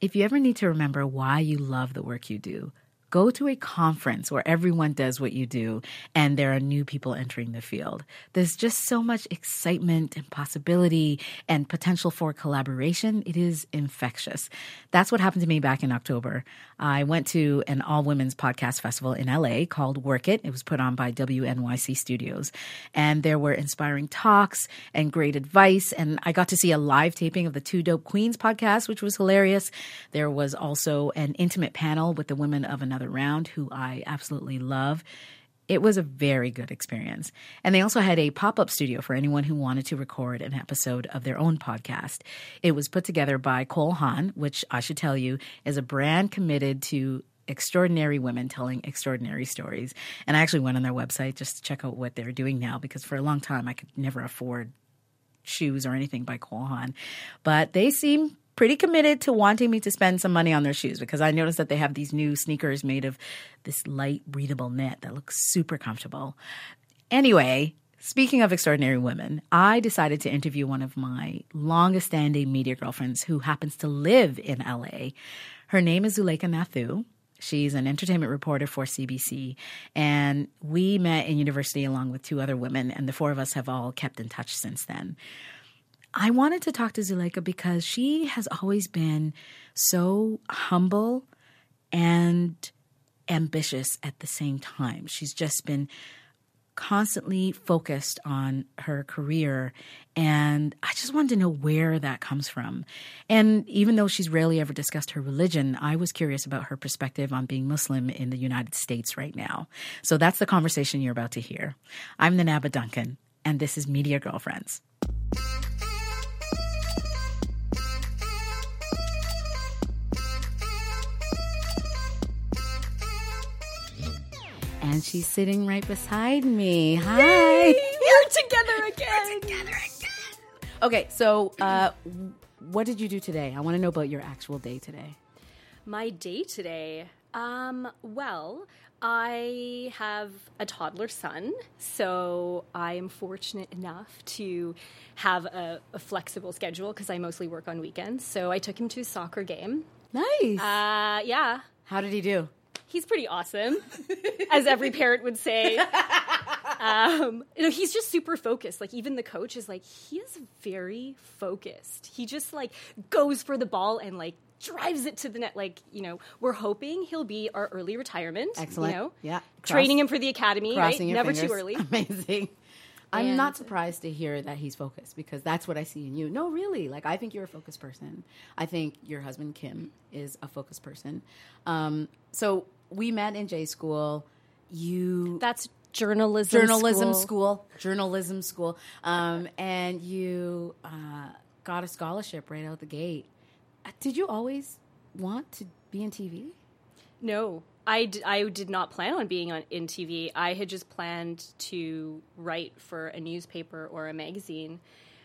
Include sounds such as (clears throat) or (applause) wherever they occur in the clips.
If you ever need to remember why you love the work you do, go to a conference where everyone does what you do and there are new people entering the field. There's just so much excitement and possibility and potential for collaboration. It is infectious. That's what happened to me back in October. I went to an all women's podcast festival in LA called Work It. It was put on by WNYC Studios. And there were inspiring talks and great advice. And I got to see a live taping of the Two Dope Queens podcast, which was hilarious. There was also an intimate panel with the women of another round who I absolutely love. It was a very good experience. And they also had a pop up studio for anyone who wanted to record an episode of their own podcast. It was put together by Cole Haan, which I should tell you is a brand committed to extraordinary women telling extraordinary stories. And I actually went on their website just to check out what they're doing now because for a long time I could never afford shoes or anything by Cole Haan. But they seem pretty committed to wanting me to spend some money on their shoes because I noticed that they have these new sneakers made of this light breathable knit that looks super comfortable. Anyway, Speaking of extraordinary women, I decided to interview one of my longest standing media girlfriends who happens to live in LA. Her name is Zuleika Nathoo. She's an entertainment reporter for CBC. And we met in university along with two other women, and the four of us have all kept in touch since then. I wanted to talk to Zuleika because she has always been so humble and ambitious at the same time. She's just been constantly focused on her career and I just wanted to know where that comes from. And even though she's rarely ever discussed her religion, I was curious about her perspective on being Muslim in the United States right now. So that's the conversation you're about to hear. I'm Nana aba Duncan, and this is Media Girlfriends. And she's sitting right beside me. Hi. Yay, we're together again. We're together again. Okay, so uh, what did you do today? I want to know about your actual day today. My day today. Um, well, I have a toddler son, so I am fortunate enough to have a, a flexible schedule because I mostly work on weekends. So I took him to a soccer game. Nice. Uh, yeah. How did he do? He's pretty awesome, as every parent would say. Um, you know, he's just super focused. Like even the coach is like, he is very focused. He just like goes for the ball and like drives it to the net. Like you know, we're hoping he'll be our early retirement. Excellent. You know, yeah. Cross, training him for the academy. Right, never fingers. too early. (laughs) Amazing. I'm not surprised to hear that he's focused because that's what I see in you. No, really. Like, I think you're a focused person. I think your husband, Kim, is a focused person. Um, so, we met in J school. You that's journalism journalism school, school. journalism school, um, and you uh, got a scholarship right out the gate. Uh, did you always want to be in TV? No, I, d- I did not plan on being on in TV. I had just planned to write for a newspaper or a magazine.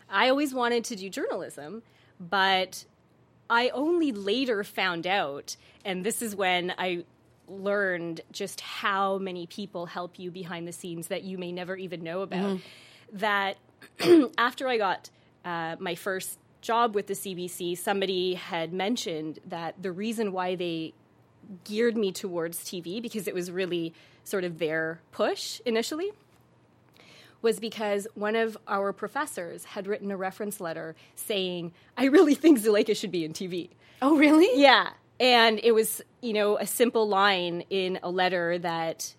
I always wanted to do journalism, but I only later found out, and this is when I learned just how many people help you behind the scenes that you may never even know about. Mm-hmm. That (clears throat) after I got uh, my first job with the CBC, somebody had mentioned that the reason why they geared me towards TV, because it was really sort of their push initially, was because one of our professors had written a reference letter saying, I really think Zuleika should be in TV. Oh, really? Yeah and it was you know a simple line in a letter that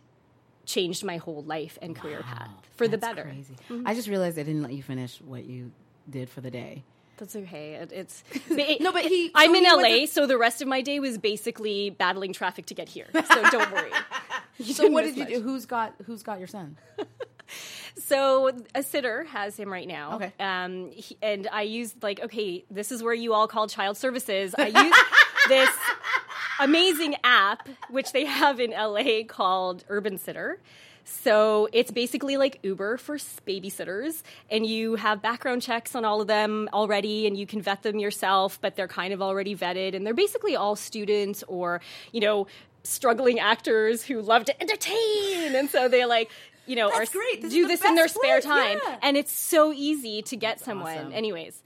changed my whole life and career wow, path for the better. Crazy. Mm-hmm. I just realized I didn't let you finish what you did for the day. That's okay. It, it's (laughs) it, no, but he. I'm in LA, to... so the rest of my day was basically battling traffic to get here. So don't worry. (laughs) so what did you do? Who's got Who's got your son? (laughs) so a sitter has him right now. Okay. Um, he, and I used like, okay, this is where you all call child services. I use this amazing app which they have in LA called Urban Sitter. So it's basically like Uber for babysitters, and you have background checks on all of them already, and you can vet them yourself, but they're kind of already vetted, and they're basically all students or, you know, struggling actors who love to entertain, and so they like you know, That's or great. Do this in their spare time. Yeah. And it's so easy to get That's someone. awesome. Anyways,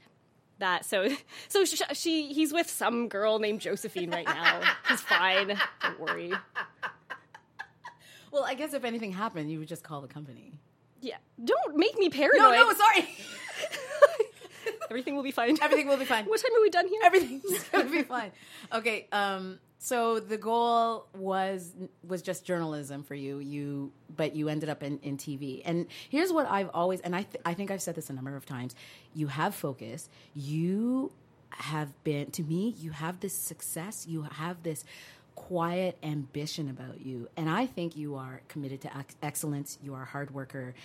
that. So, so she, she he's with some girl named Josephine right now. he's fine. Don't worry. Well, I guess if anything happened, you would just call the company. Yeah. Don't make me paranoid. No, no, sorry. (laughs) Everything will be fine. Everything will be fine. What time are we done here? Everything's gonna be fine. Okay. Um. So the goal was was just journalism for you. You, but you ended up in, in TV. And here's what I've always, and I th- I think I've said this a number of times. You have focus. You have been to me. You have this success. You have this quiet ambition about you, and I think you are committed to ex- excellence. You are a hard worker.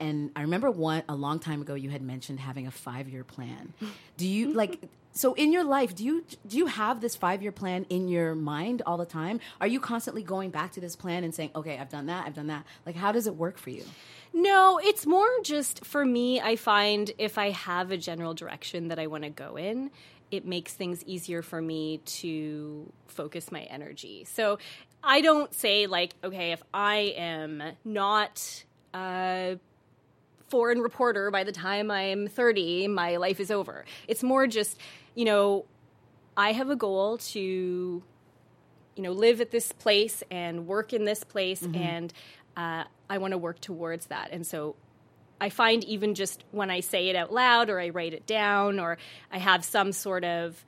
And I remember one a long time ago you had mentioned having a five year plan. Do you (laughs) like so in your life do you do you have this five year plan in your mind all the time? Are you constantly going back to this plan and saying, okay, I've done that, I've done that? Like how does it work for you? No, it's more just for me. I find if I have a general direction that I want to go in, it makes things easier for me to focus my energy. So I don't say, like, okay, if I am not a foreign reporter by the time I'm 30, my life is over. It's more just, you know, I have a goal to, you know, live at this place and work in this place, and uh, I want to work towards that. And so I find even just when I say it out loud or I write it down or I have some sort of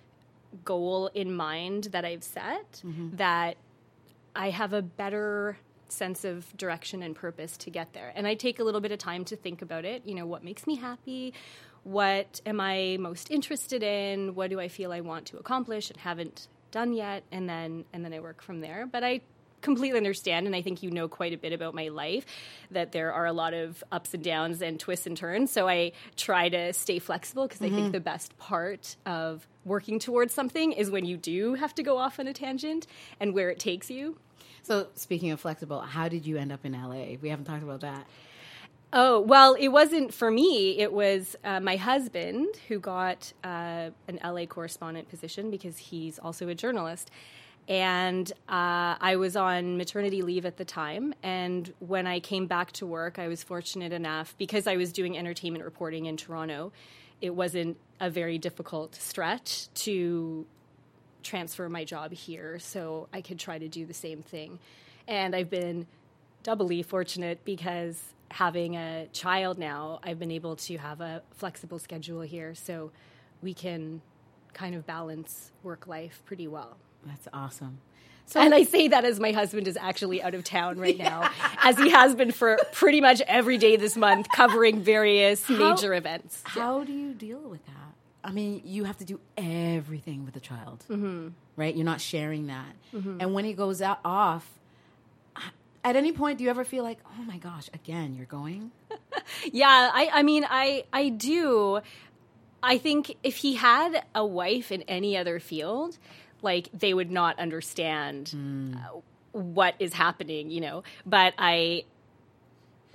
goal in mind that I've set, that I have a better sense of direction and purpose to get there. And I take a little bit of time to think about it. You know, what makes me happy? What am I most interested in? What do I feel I want to accomplish and haven't done yet? And then and then I work from there. But I completely understand and I think you know quite a bit about my life that there are a lot of ups and downs and twists and turns. So I try to stay flexible because I think the best part of working towards something is when you do have to go off on a tangent and where it takes you. So speaking of flexible, how did you end up in LA? We haven't talked about that. Oh, well, it wasn't for me. It was uh, my husband who got uh, an LA correspondent position because he's also a journalist. And uh, I was on maternity leave at the time. And when I came back to work, I was fortunate enough because I was doing entertainment reporting in Toronto. It wasn't a very difficult stretch to transfer my job here so I could try to do the same thing. And I've been doubly fortunate because having a child now, I've been able to have a flexible schedule here so we can kind of balance work life pretty well. That's awesome. So, and I say that as my husband is actually out of town right now, as he has been for pretty much every day this month, covering various major events. How do you deal with that? I mean, you have to do everything with a child, mm-hmm. right? You're not sharing that. Mm-hmm. And when he goes out off, at any point, do you ever feel like, oh my gosh, again, you're going? (laughs) yeah, I, I mean, I, I do. I think if he had a wife in any other field, like they would not understand mm. what is happening, you know. But I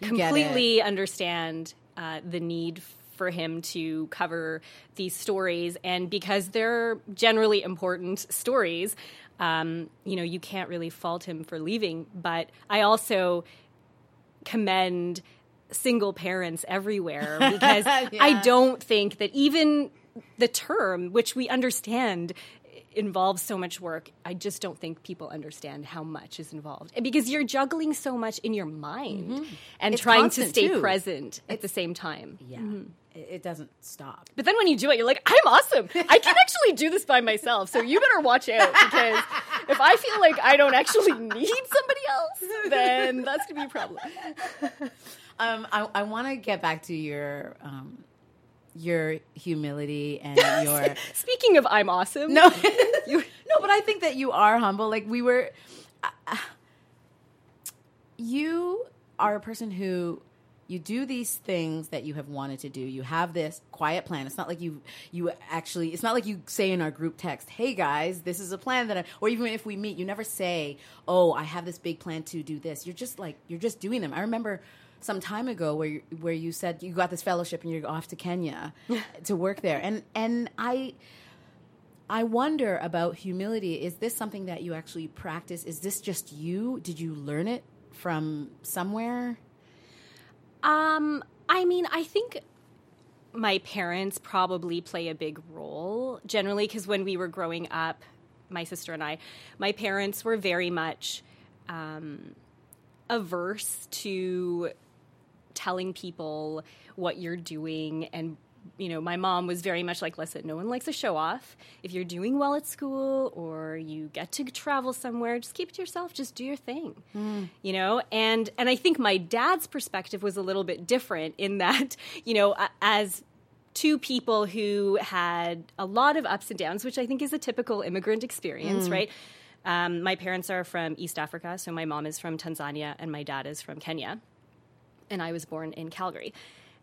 completely understand uh, the need for him to cover these stories, and because they're generally important stories, um, you know, you can't really fault him for leaving. But I also commend single parents everywhere (laughs) because yeah. I don't think that even the term, which we understand involves so much work. I just don't think people understand how much is involved. And because you're juggling so much in your mind mm-hmm. and it's trying to stay too. present at the same time. Yeah. Mm-hmm. It doesn't stop. But then when you do it, you're like, I'm awesome. I can actually do this by myself. So you better watch out because if I feel like I don't actually need somebody else, then that's going to be a problem. (laughs) Um, I, I want to get back to your um, your humility and (laughs) your speaking of i'm awesome. No. (laughs) No but i think that you are humble. Like we were uh, you are a person who you do these things that you have wanted to do. You have this quiet plan. It's not like you you actually it's not like you say in our group text hey guys this is a plan that I, or even if we meet you never say oh i have this big plan to do this. You're just like you're just doing them. I remember some time ago where you, where you said you got this fellowship and you're off to Kenya to work there, and and I. I wonder about humility. Is this something that you actually practice? Is this just you? Did you learn it from somewhere? Um, I mean, I think my parents probably play a big role generally because when we were growing up, my sister and I, my parents were very much um, averse to telling people what you're doing and you know, my mom was very much like, listen, no one likes a show off. If you're doing well at school or you get to travel somewhere, just keep it to yourself. Just do your thing, mm. you know. And and I think my dad's perspective was a little bit different in (laughs) that, you know, as two people who had a lot of ups and downs, which I think is a typical immigrant experience, mm. right? Um, my parents are from East Africa, so my mom is from Tanzania and my dad is from Kenya, and I was born in Calgary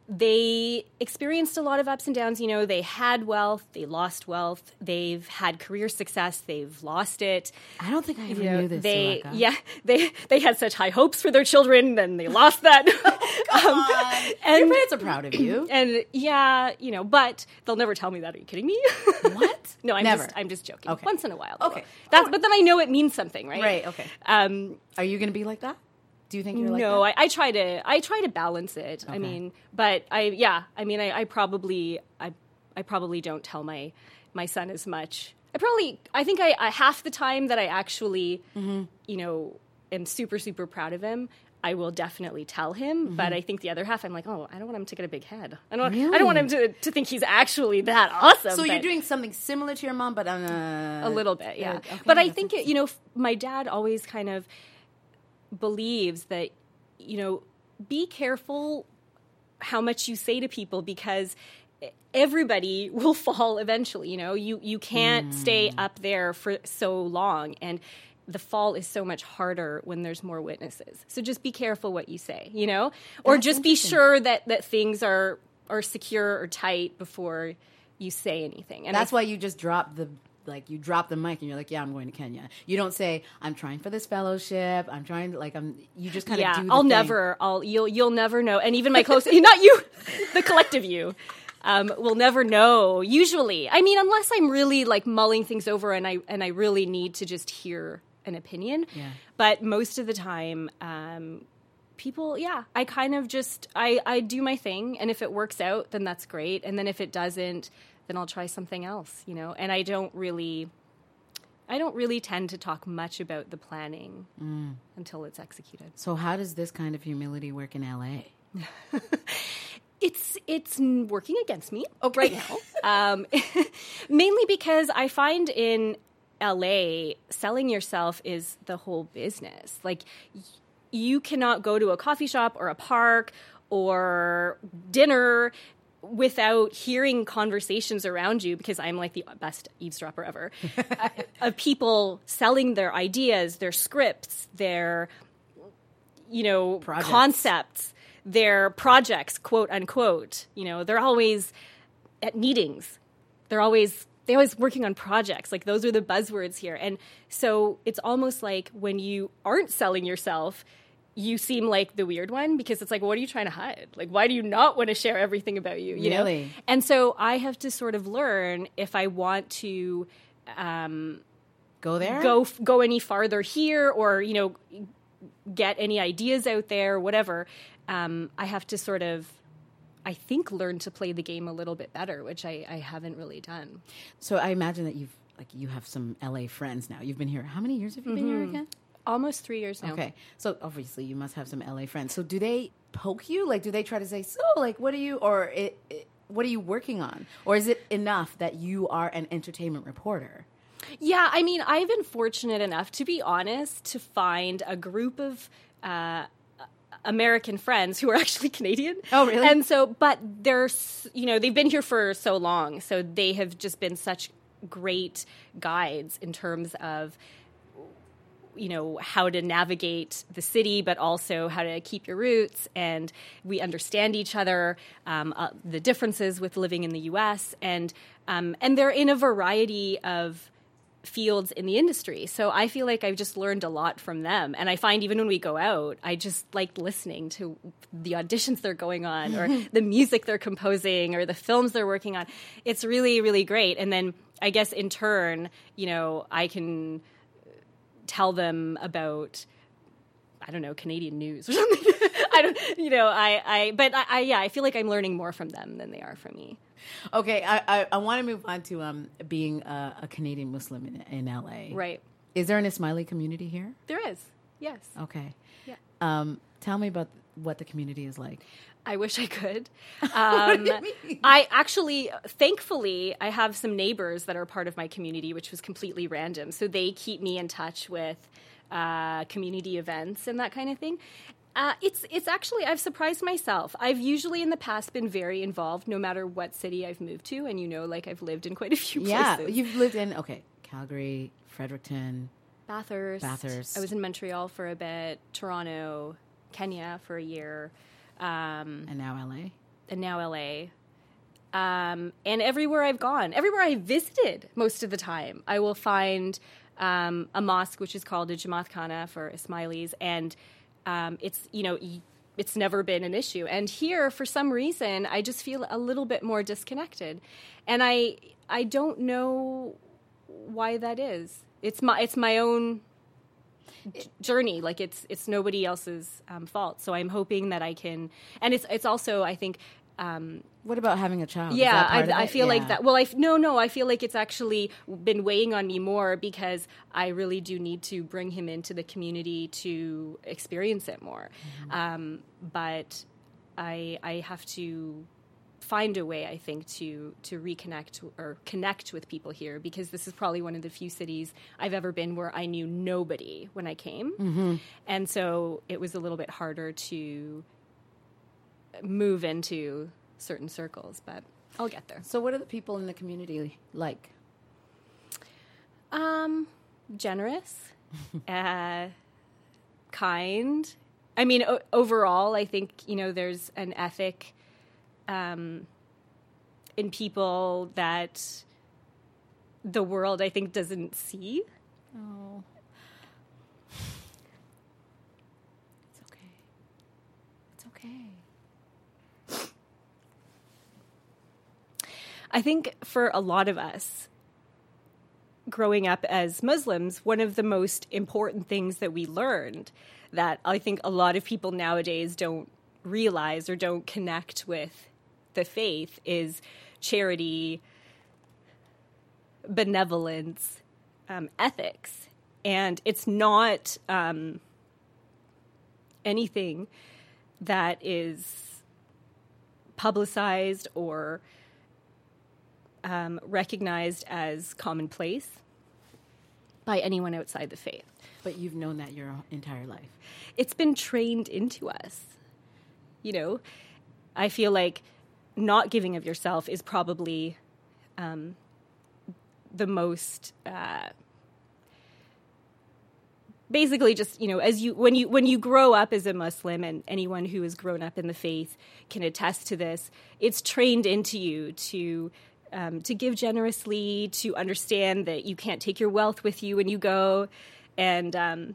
they experienced a lot of ups and downs. You know, they had wealth, they lost wealth, they've had career success, they've lost it. I don't think I even you know, knew this. They, yeah, they they had such high hopes for their children, then they lost that. (laughs) oh, (laughs) um, and, Your parents are proud of you. And yeah, you know, but they'll never tell me that. Are you kidding me? (laughs) what? no, I'm never. just I'm just joking. Okay. Once in a while. Okay. That's but then I know it means something, right? Right. Okay. Um, are you going to be like that? Do you think you're like no? I, I, try to I try to balance it. Okay. I mean, but I yeah. I mean, I, I probably I I probably don't tell my my son as much. I probably I think I, I half the time that I actually mm-hmm. you know am super super proud of him. I will definitely tell him, mm-hmm. but I think the other half, I'm like, oh, I don't want him to get a big head. I don't, really? I don't want him to, to think he's actually that awesome. So you're doing something similar to your mom, but on a, a little bit, yeah. Okay, but I think it, you know, my dad always kind of believes that you know be careful how much you say to people because everybody (laughs) will fall eventually you know? You you can't mm. stay up there for so long and the fall is so much harder when there's more witnesses. So just be careful what you say you know? Or That's just be sure that that things are are secure or tight before you say anything. And that's I, why you just drop the like you drop the mic and you're like, yeah, I'm going to Kenya. You don't say, I'm trying for this fellowship. I'm trying to like, I'm. You just kind of yeah. do. I'll thing. never. I'll. You'll. You'll never know. And even my close, (laughs) not you, the collective you. Um, will never know. Usually, I mean, unless I'm really like mulling things over and I and I really need to just hear an opinion. Yeah. But most of the time, um, people, yeah, I kind of just I I do my thing, and if it works out, then that's great. And then if it doesn't, then I'll try something else, you know. And I don't really I don't really tend to talk much about the planning mm. until it's executed. So how does this kind of humility work in LA? (laughs) it's it's working against me okay. right now. Um, (laughs) mainly because I find in LA selling yourself is the whole business. Like you cannot go to a coffee shop or a park or dinner without hearing conversations around you because I'm like the best eavesdropper ever uh, (laughs) of people selling their ideas, their scripts, their you know projects. concepts, their projects, quote unquote. You know, they're always at meetings. They're always they're always working on projects. Like those are the buzzwords here. And so it's almost like when you aren't selling yourself, you seem like the weird one because it's like, what are you trying to hide? Like, why do you not want to share everything about you? You really? know? And so I have to sort of learn if I want to um, go there, go go any farther here, or you know, get any ideas out there, whatever. Um, I have to sort of. I think learn to play the game a little bit better, which I, I haven't really done. So I imagine that you've like you have some LA friends now. You've been here. How many years have you mm-hmm. been here mm-hmm. again? Almost three years now. Okay. So obviously you must have some LA friends. So do they poke you? Like, do they try to say, so, like, what are you, or it, it, what are you working on? Or is it enough that you are an entertainment reporter? Yeah, I mean, I've been fortunate enough, to be honest, to find a group of uh, American friends who are (laughs) actually Canadian. Oh, really? And so, but they're, you know, they've been here for so long, so they have just been such great guides in terms of you know how to navigate the city, but also how to keep your roots. And we understand each other, um, uh, the differences with living in the U.S. and um, and they're in a variety of fields in the industry. So I feel like I've just learned a lot from them. And I find even when we go out, I just like listening to the auditions they're going on or (laughs) the music they're composing or the films they're working on. It's really, really great. And then I guess in turn, you know, I can tell them about I don't know Canadian news or (laughs) something. I don't, you know, I, I, but I, I, yeah, I feel like I'm learning more from them than they are from me. Okay, I, I, I want to move on to um, being a, a Canadian Muslim in, in LA. Right. Is there an Ismaili community here? There is. Yes. Okay. Yeah. Um, tell me about what the community is like. I wish I could. (laughs) Um, I actually, thankfully, I have some neighbors that are part of my community, which was completely random. So they keep me in touch with uh, community events and that kind of thing. Uh, it's it's actually I've surprised myself. I've usually in the past been very involved, no matter what city I've moved to, and you know, like I've lived in quite a few Yeah, places. you've lived in okay, Calgary, Fredericton. Bathurst. Bathurst. I was in Montreal for a bit, Toronto, Kenya for a year, um, and now LA. and now LA. Um, and everywhere I've gone, everywhere I visited, most of the time, I will find um, a mosque which is called a Jamaat Khana for Ismailis, and um, it's you know it's never been an issue. And here, for some reason, I just feel a little bit more disconnected, and I I don't know why that is. It's my it's my own j- journey like it's it's nobody else's um, fault so i'm hoping that i can and it's it's also i think um, What about having a child? Yeah that part of I, I it? feel like that well i no no i feel like it's actually been weighing on me more because i really do need to bring him into the community to experience it more Mm-hmm. um, but i i have to find a way i think to to reconnect or connect with people here because this is probably one of the few cities i've ever been where i knew nobody when i came Mm-hmm. and so it was a little bit harder to move into certain circles but i'll get there So, what are the people in the community like? um generous (laughs) uh kind i mean o- overall i think you know there's an ethic um in people that the world i think doesn't see Oh, it's okay. It's okay. I think for a lot of us, growing up as Muslims, one of the most important things that we learned that I think a lot of people nowadays don't realize or don't connect with the faith is charity, benevolence, um, ethics. And it's not um, anything that is publicized or um, recognized as commonplace by anyone outside the faith. But you've known that your entire life. It's been trained into us. You know, I feel like not giving of yourself is probably um, the most. Uh, basically just you know as you when you when you grow up as a muslim and anyone who has grown up in the faith can attest to this it's trained into you to um, to give generously to understand that you can't take your wealth with you when you go and um,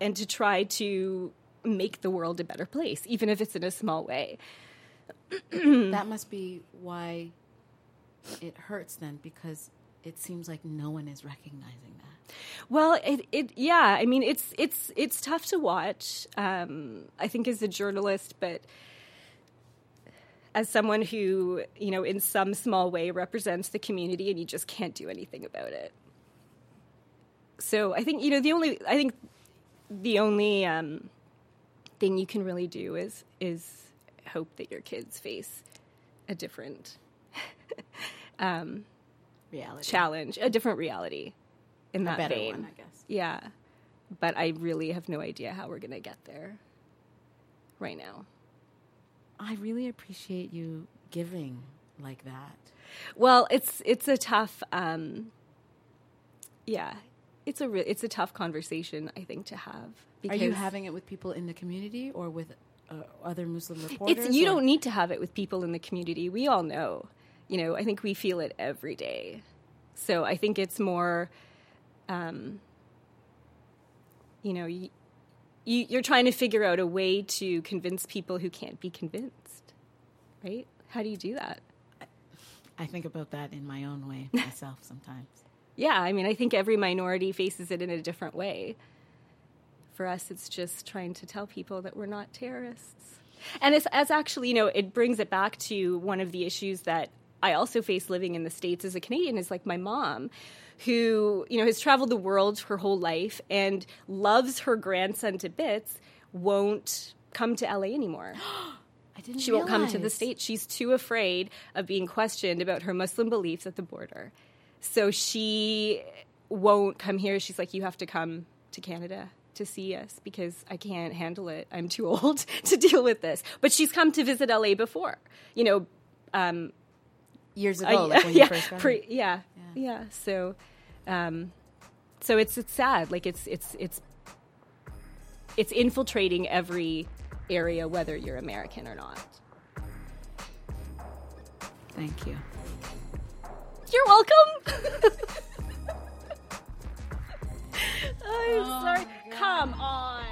and to try to make the world a better place even if it's in a small way that must be why it hurts then, because it seems like no one is recognizing that. Well, it, it yeah. I mean, it's it's it's tough to watch. Um, I think as a journalist, but as someone who you know, in some small way, represents the community, and you just can't do anything about it. So I think you know the only I think the only um, thing you can really do is is hope that your kids face a different (laughs) Reality. challenge, a different reality in a that better vein. one, I guess. Yeah. But I really have no idea how we're going to get there right now. I really appreciate you giving like that. Well, it's it's a tough um yeah, it's a re- it's a tough conversation I think to have Are you having it with people in the community or with uh, other Muslim reporters? It's you or- don't need to have it with people in the community. We all know. You know, I think we feel it every day. So I think it's more um you know, you, you you're trying to figure out a way to convince people who can't be convinced. Right? How do you do that? I think about that in my own way (laughs) myself sometimes. Yeah, I mean, I think every minority faces it in a different way. For us, it's just trying to tell people that we're not terrorists. And it's as actually, you know, it brings it back to one of the issues that I also face living in the States as a Canadian is like my mom who, you know, has traveled the world her whole life and loves her grandson to bits, won't come to LA anymore. (gasps) I didn't she won't come to the States. She's too afraid of being questioned about her Muslim beliefs at the border. So she won't come here. She's like, you have to come to Canada to see us because I can't handle it. I'm too (laughs) old to deal with this. But she's come to visit LA before, you know, um, years ago, uh, like when (laughs) yeah, you first got pre, yeah, yeah, yeah. So, um, so it's it's sad. Like it's it's it's it's infiltrating every area, whether you're American or not. Thank you. You're welcome. (laughs) I'm sorry. Come on.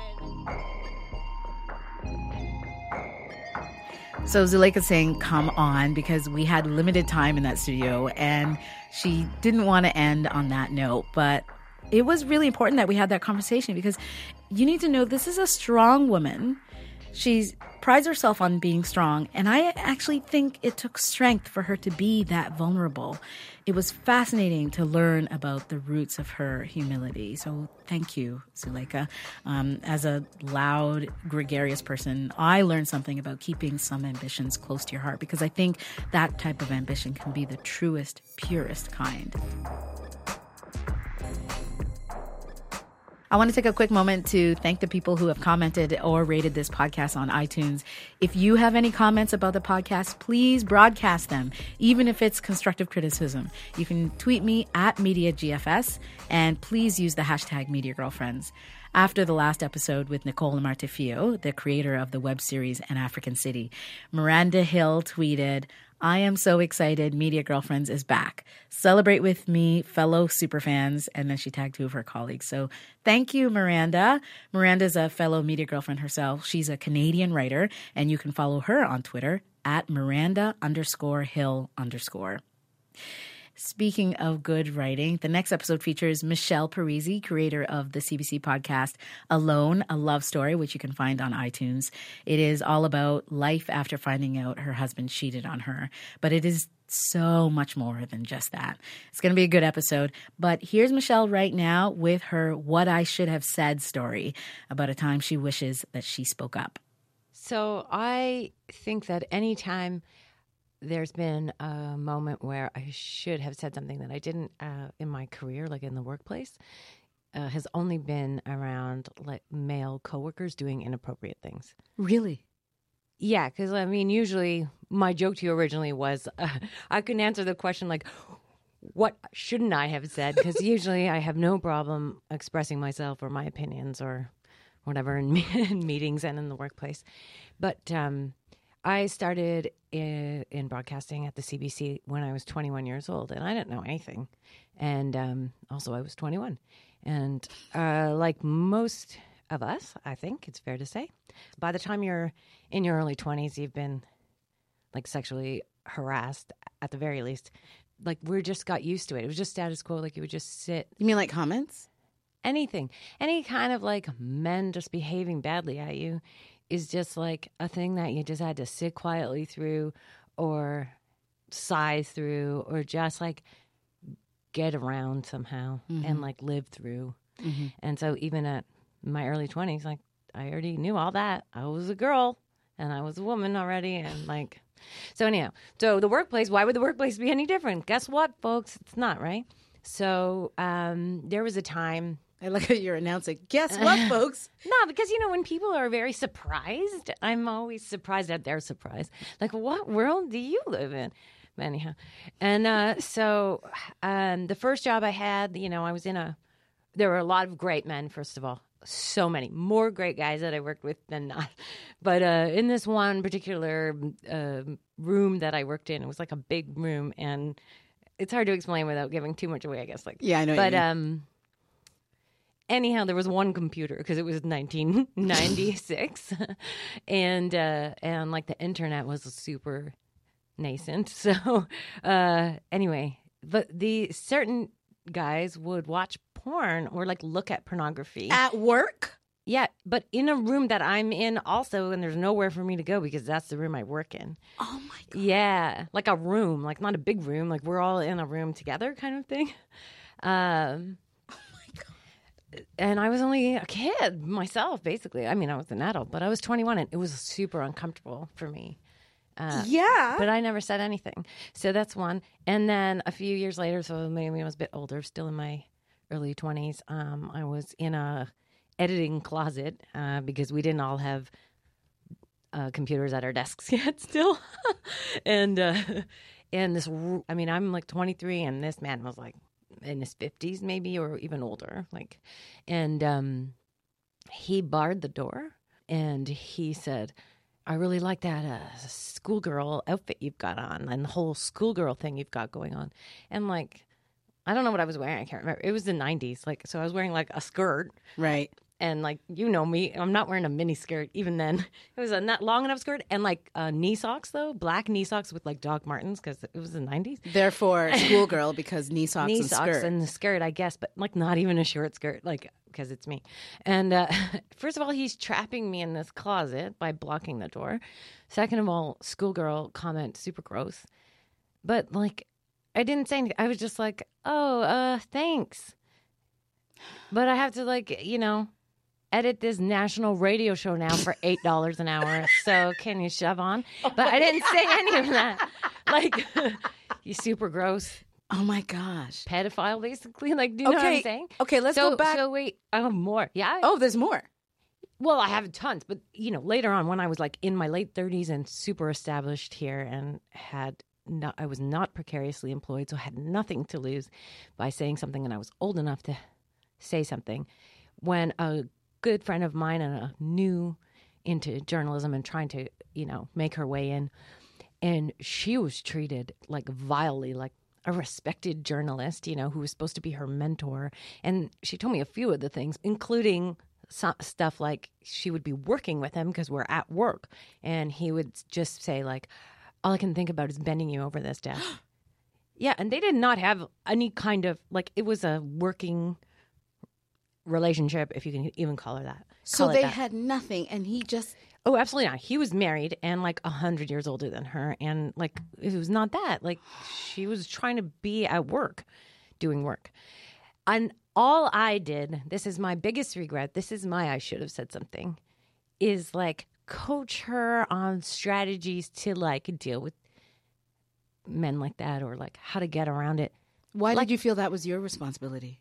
So Zuleika saying, come on, because we had limited time in that studio and she didn't want to end on that note. But it was really important that we had that conversation because you need to know this is a strong woman. She prides herself on being strong. And I actually think it took strength for her to be that vulnerable. It was fascinating to learn about the roots of her humility. So thank you, Zuleika. Um, as a loud, gregarious person, I learned something about keeping some ambitions close to your heart because I think that type of ambition can be the truest, purest kind. I want to take a quick moment to thank the people who have commented or rated this podcast on iTunes. If you have any comments about the podcast, please broadcast them, even if it's constructive criticism. You can tweet me at MediaGFS and please use the hashtag MediaGirlfriends. After the last episode with Nicole Amarteifio, the creator of the web series An African City, Miranda Hill tweeted, I am so excited. Media Girlfriends is back. Celebrate with me, fellow superfans. And then she tagged two of her colleagues. So thank you, Miranda. Miranda's a fellow Media Girlfriend herself. She's a Canadian writer, and you can follow her on Twitter at Miranda underscore Hill underscore. Speaking of good writing, the next episode features Michelle Parise, creator of the CBC podcast Alone, a Love Story, which you can find on iTunes. It is all about life after finding out her husband cheated on her, but it is so much more than just that. It's going to be a good episode. But here's Michelle right now with her What I Should Have Said story about a time she wishes that she spoke up. So I think that anytime there's been a moment where I should have said something that I didn't uh, in my career, like in the workplace, uh, has only been around like male coworkers doing inappropriate things. Really? Yeah, because I mean, usually my joke to you originally was uh, I can answer the question like, what shouldn't I have said? Because (laughs) usually I have no problem expressing myself or my opinions or whatever in, in (laughs) meetings and in the workplace. But um, I started in, in, broadcasting at the CBC when I was 21 years old, and I didn't know anything. And um, also, I was 21. And uh, like most of us, I think it's fair to say, by the time you're in your early 20s, you've been like sexually harassed at the very least. Like we just got used to it. It was just status quo. Like you would just sit. You mean like comments? Anything, any kind of like men just behaving badly at you is just like a thing that you just had to sit quietly through or sigh through or just like get around somehow mm-hmm. and like live through. Mm-hmm. And so even at my early 20s like I already knew all that. I was a girl and I was a woman already and like so anyhow, so the workplace, why would the workplace be any different? Guess what, folks? It's not, right? So um, there was a time I look at your announcing. Guess what, (laughs) folks? no, because you know when people are very surprised, I'm always surprised at their surprise. Like, what world do you live in? But anyhow, and uh, so um, the first job I had, you know, I was in a. There were a lot of great men. First of all, so many more great guys that I worked with than not. But uh, in this one particular uh, room that I worked in, it was like a big room, and it's hard to explain without giving too much away. I guess like yeah, I know. But um anyhow, there was one computer because it was 1996, (laughs) and uh, and like the internet was super nascent. (laughs) So uh, anyway, but the certain guys would watch porn or like look at pornography at work. Yeah, but in a room that I'm in also, and there's nowhere for me to go because that's the room I work in. Oh my god. Yeah, like a room, like not a big room, like we're all in a room together kind of thing. (laughs) Um. And I was only a kid myself, basically. I mean, I was an adult, but I was 21 and it was super uncomfortable for me. Uh, yeah. but I never said anything. So that's one. And then a few years later, so maybe I was a bit older, still in my early 20s, um, I was in a editing closet uh, because we didn't all have uh, computers at our desks (laughs) yet still. (laughs) and uh, and this, I mean, I'm like 23 and this man was like in his 50s maybe or even older. Like, and um, he barred the door and he said, I really like that uh, schoolgirl outfit you've got on and the whole schoolgirl thing you've got going on. And like, I don't know what I was wearing. I can't remember. It was the 90s. Like, so I was wearing like a skirt Right. And like, you know me, I'm not wearing a mini skirt even then. (laughs) It was a not long enough skirt and like uh, knee socks though, black knee socks with like Doc Martens because it was the 90s. Therefore, (laughs) schoolgirl because knee socks knee and socks skirt. and the skirt, I guess, but like not even a short skirt, like because it's me. And uh, (laughs) first of all, he's trapping me in this closet by blocking the door. Second of all, schoolgirl comment, super gross. But like, I didn't say anything. I was just like, oh, uh, thanks. But I have to like, you know, edit this national radio show now for eight dollars an hour. So can you shove on? But I didn't say any of that. Like, (laughs) you super gross oh my gosh. pedophile, basically. Like, do you know what I'm saying? Okay, let's so, go back. So wait, I have more. Yeah. oh, there's more. Well, I have tons, but you know, later on when I was like in my late 30s and super established here and had not, I was not precariously employed, so I had nothing to lose by saying something, and I was old enough to say something. When a good friend of mine and a new into journalism and trying to, you know, make her way in, and she was treated like vilely, like a respected journalist, you know, who was supposed to be her mentor. And she told me a few of the things, including so- stuff like she would be working with him because we're at work, and he would just say like, "All I can think about is bending you over this desk." (gasps) yeah, and they did not have any kind of like it was a working relationship, if you can even call her that. So they that. had nothing, and he just Oh, absolutely not. He was married and like a hundred years older than her, and like it was not that. Like she was trying to be at work, doing work, and all I did. This is my biggest regret. This is my I should have said something. Is like coach her on strategies to like deal with men like that, or like how to get around it. why Like- did you feel that was your responsibility?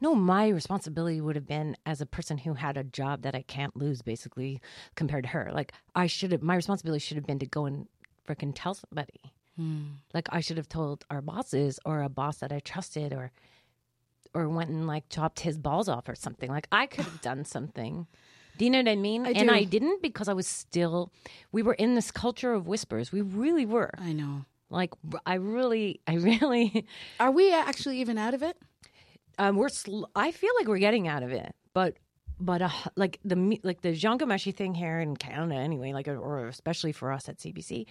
No, my responsibility would have been as a person who had a job that I can't lose, basically, compared to her. Like, I should have, my responsibility should have been to go and freaking tell somebody. Hmm. Like, I should have told our bosses or a boss that I trusted or, or went and like chopped his balls off or something. Like, I could have done something. Do you know what I mean? I and do. I didn't because I was still, we were in this culture of whispers. We really were. I know. Like, I really, I (laughs) really, Are we actually even out of it? Um, we're sl- I feel like we're getting out of it, but but uh, like the like the Jian Ghomeshi thing here in Canada anyway, like or especially for us at CBC,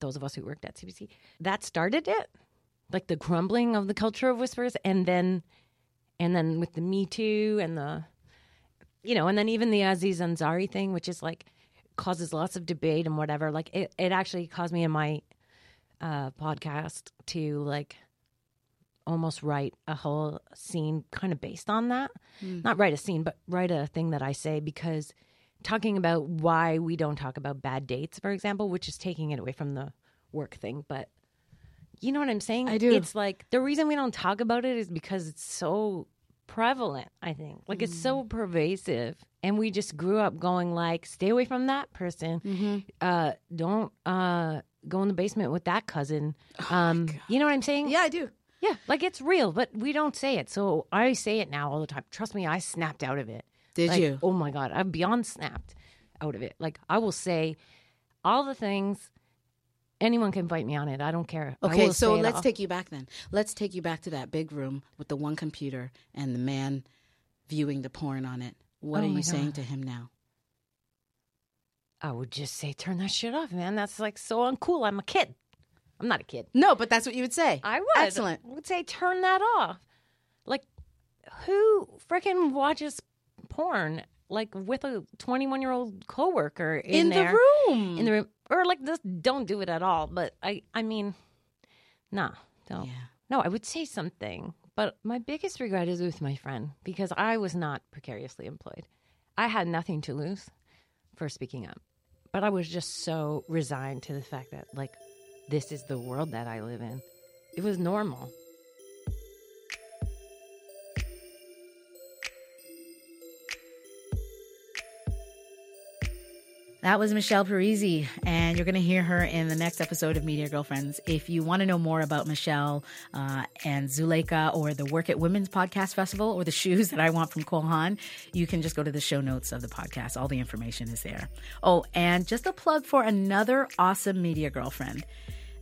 those of us who worked at CBC, that started it, like the crumbling of the culture of whispers, and then and then with the Me Too and the you know, and then even the Aziz Ansari thing, which is like causes lots of debate and whatever. Like it, it actually caused me in my uh, podcast to like almost write a whole scene kind of based on that. Not write a scene, but write a thing that I say because talking about why we don't talk about bad dates, for example, which is taking it away from the work thing, but you know what I'm saying? I do. It's like the reason we don't talk about it is because it's so prevalent, I think. Like it's so pervasive. And we just grew up going like, stay away from that person. Uh, don't uh, go in the basement with that cousin. um, you know what I'm saying? Yeah, I do. Yeah, like it's real, but we don't say it. So I say it now all the time. Trust me, I snapped out of it. Did Like, you? Oh my god, I'm beyond snapped out of it. Like I will say all the things. Anyone can fight me on it. I don't care. Okay, so let's take you back then. Let's take you back to that big room with the one computer and the man viewing the porn on it. What Oh are you saying to him now? I would just say, turn that shit off, man. That's like so uncool. I'm a kid. I'm not a kid. No, but that's what you would say. I would. Excellent. I would say, turn that off. Like, who freaking watches porn like with a 21 year old coworker in, In the room. in the room, or like just don't do it at all. But I, I mean, nah, don't. Yeah. No, I would say something, but my biggest regret is with my friend because I was not precariously employed. I had nothing to lose for speaking up, but I was just so resigned to the fact that like this is the world that I live in. It was normal. That was Michelle Parise, and you're going to hear her in the next episode of Media Girlfriends. If you want to know more about Michelle uh, and Zuleika or the Werk It Women's Podcast Festival or the shoes that I want from Cole Haan, you can just go to the show notes of the podcast. All the information is there. Oh, and just a plug for another awesome Media Girlfriend.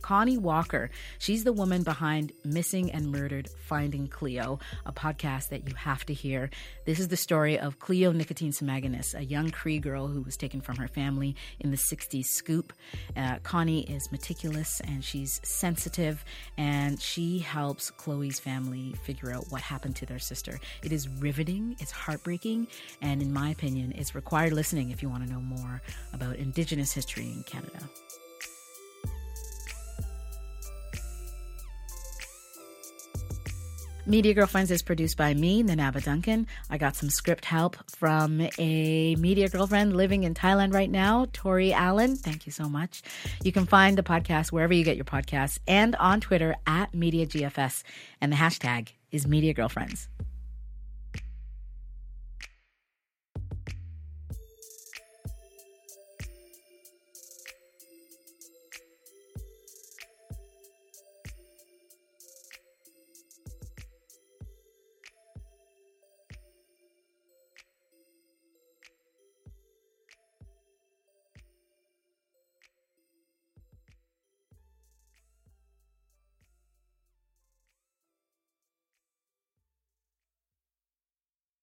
Connie Walker. She's the woman behind Missing and Murdered Finding Cleo, a podcast that you have to hear. This is the story of Cleo Nicotine Semaganis, a young Cree girl who was taken from her family in the 60s scoop. Uh, Connie is meticulous and she's sensitive, and she helps Chloe's family figure out what happened to their sister. It is riveting, it's heartbreaking, and in my opinion, it's required listening if you want to know more about Indigenous history in Canada. Media Girlfriends is produced by me, Nana aba Duncan. I got some script help from a media girlfriend living in Thailand right now, Tori Allen. Thank you so much. You can find the podcast wherever you get your podcasts and on Twitter at MediaGFS. And the hashtag is Media Girlfriends.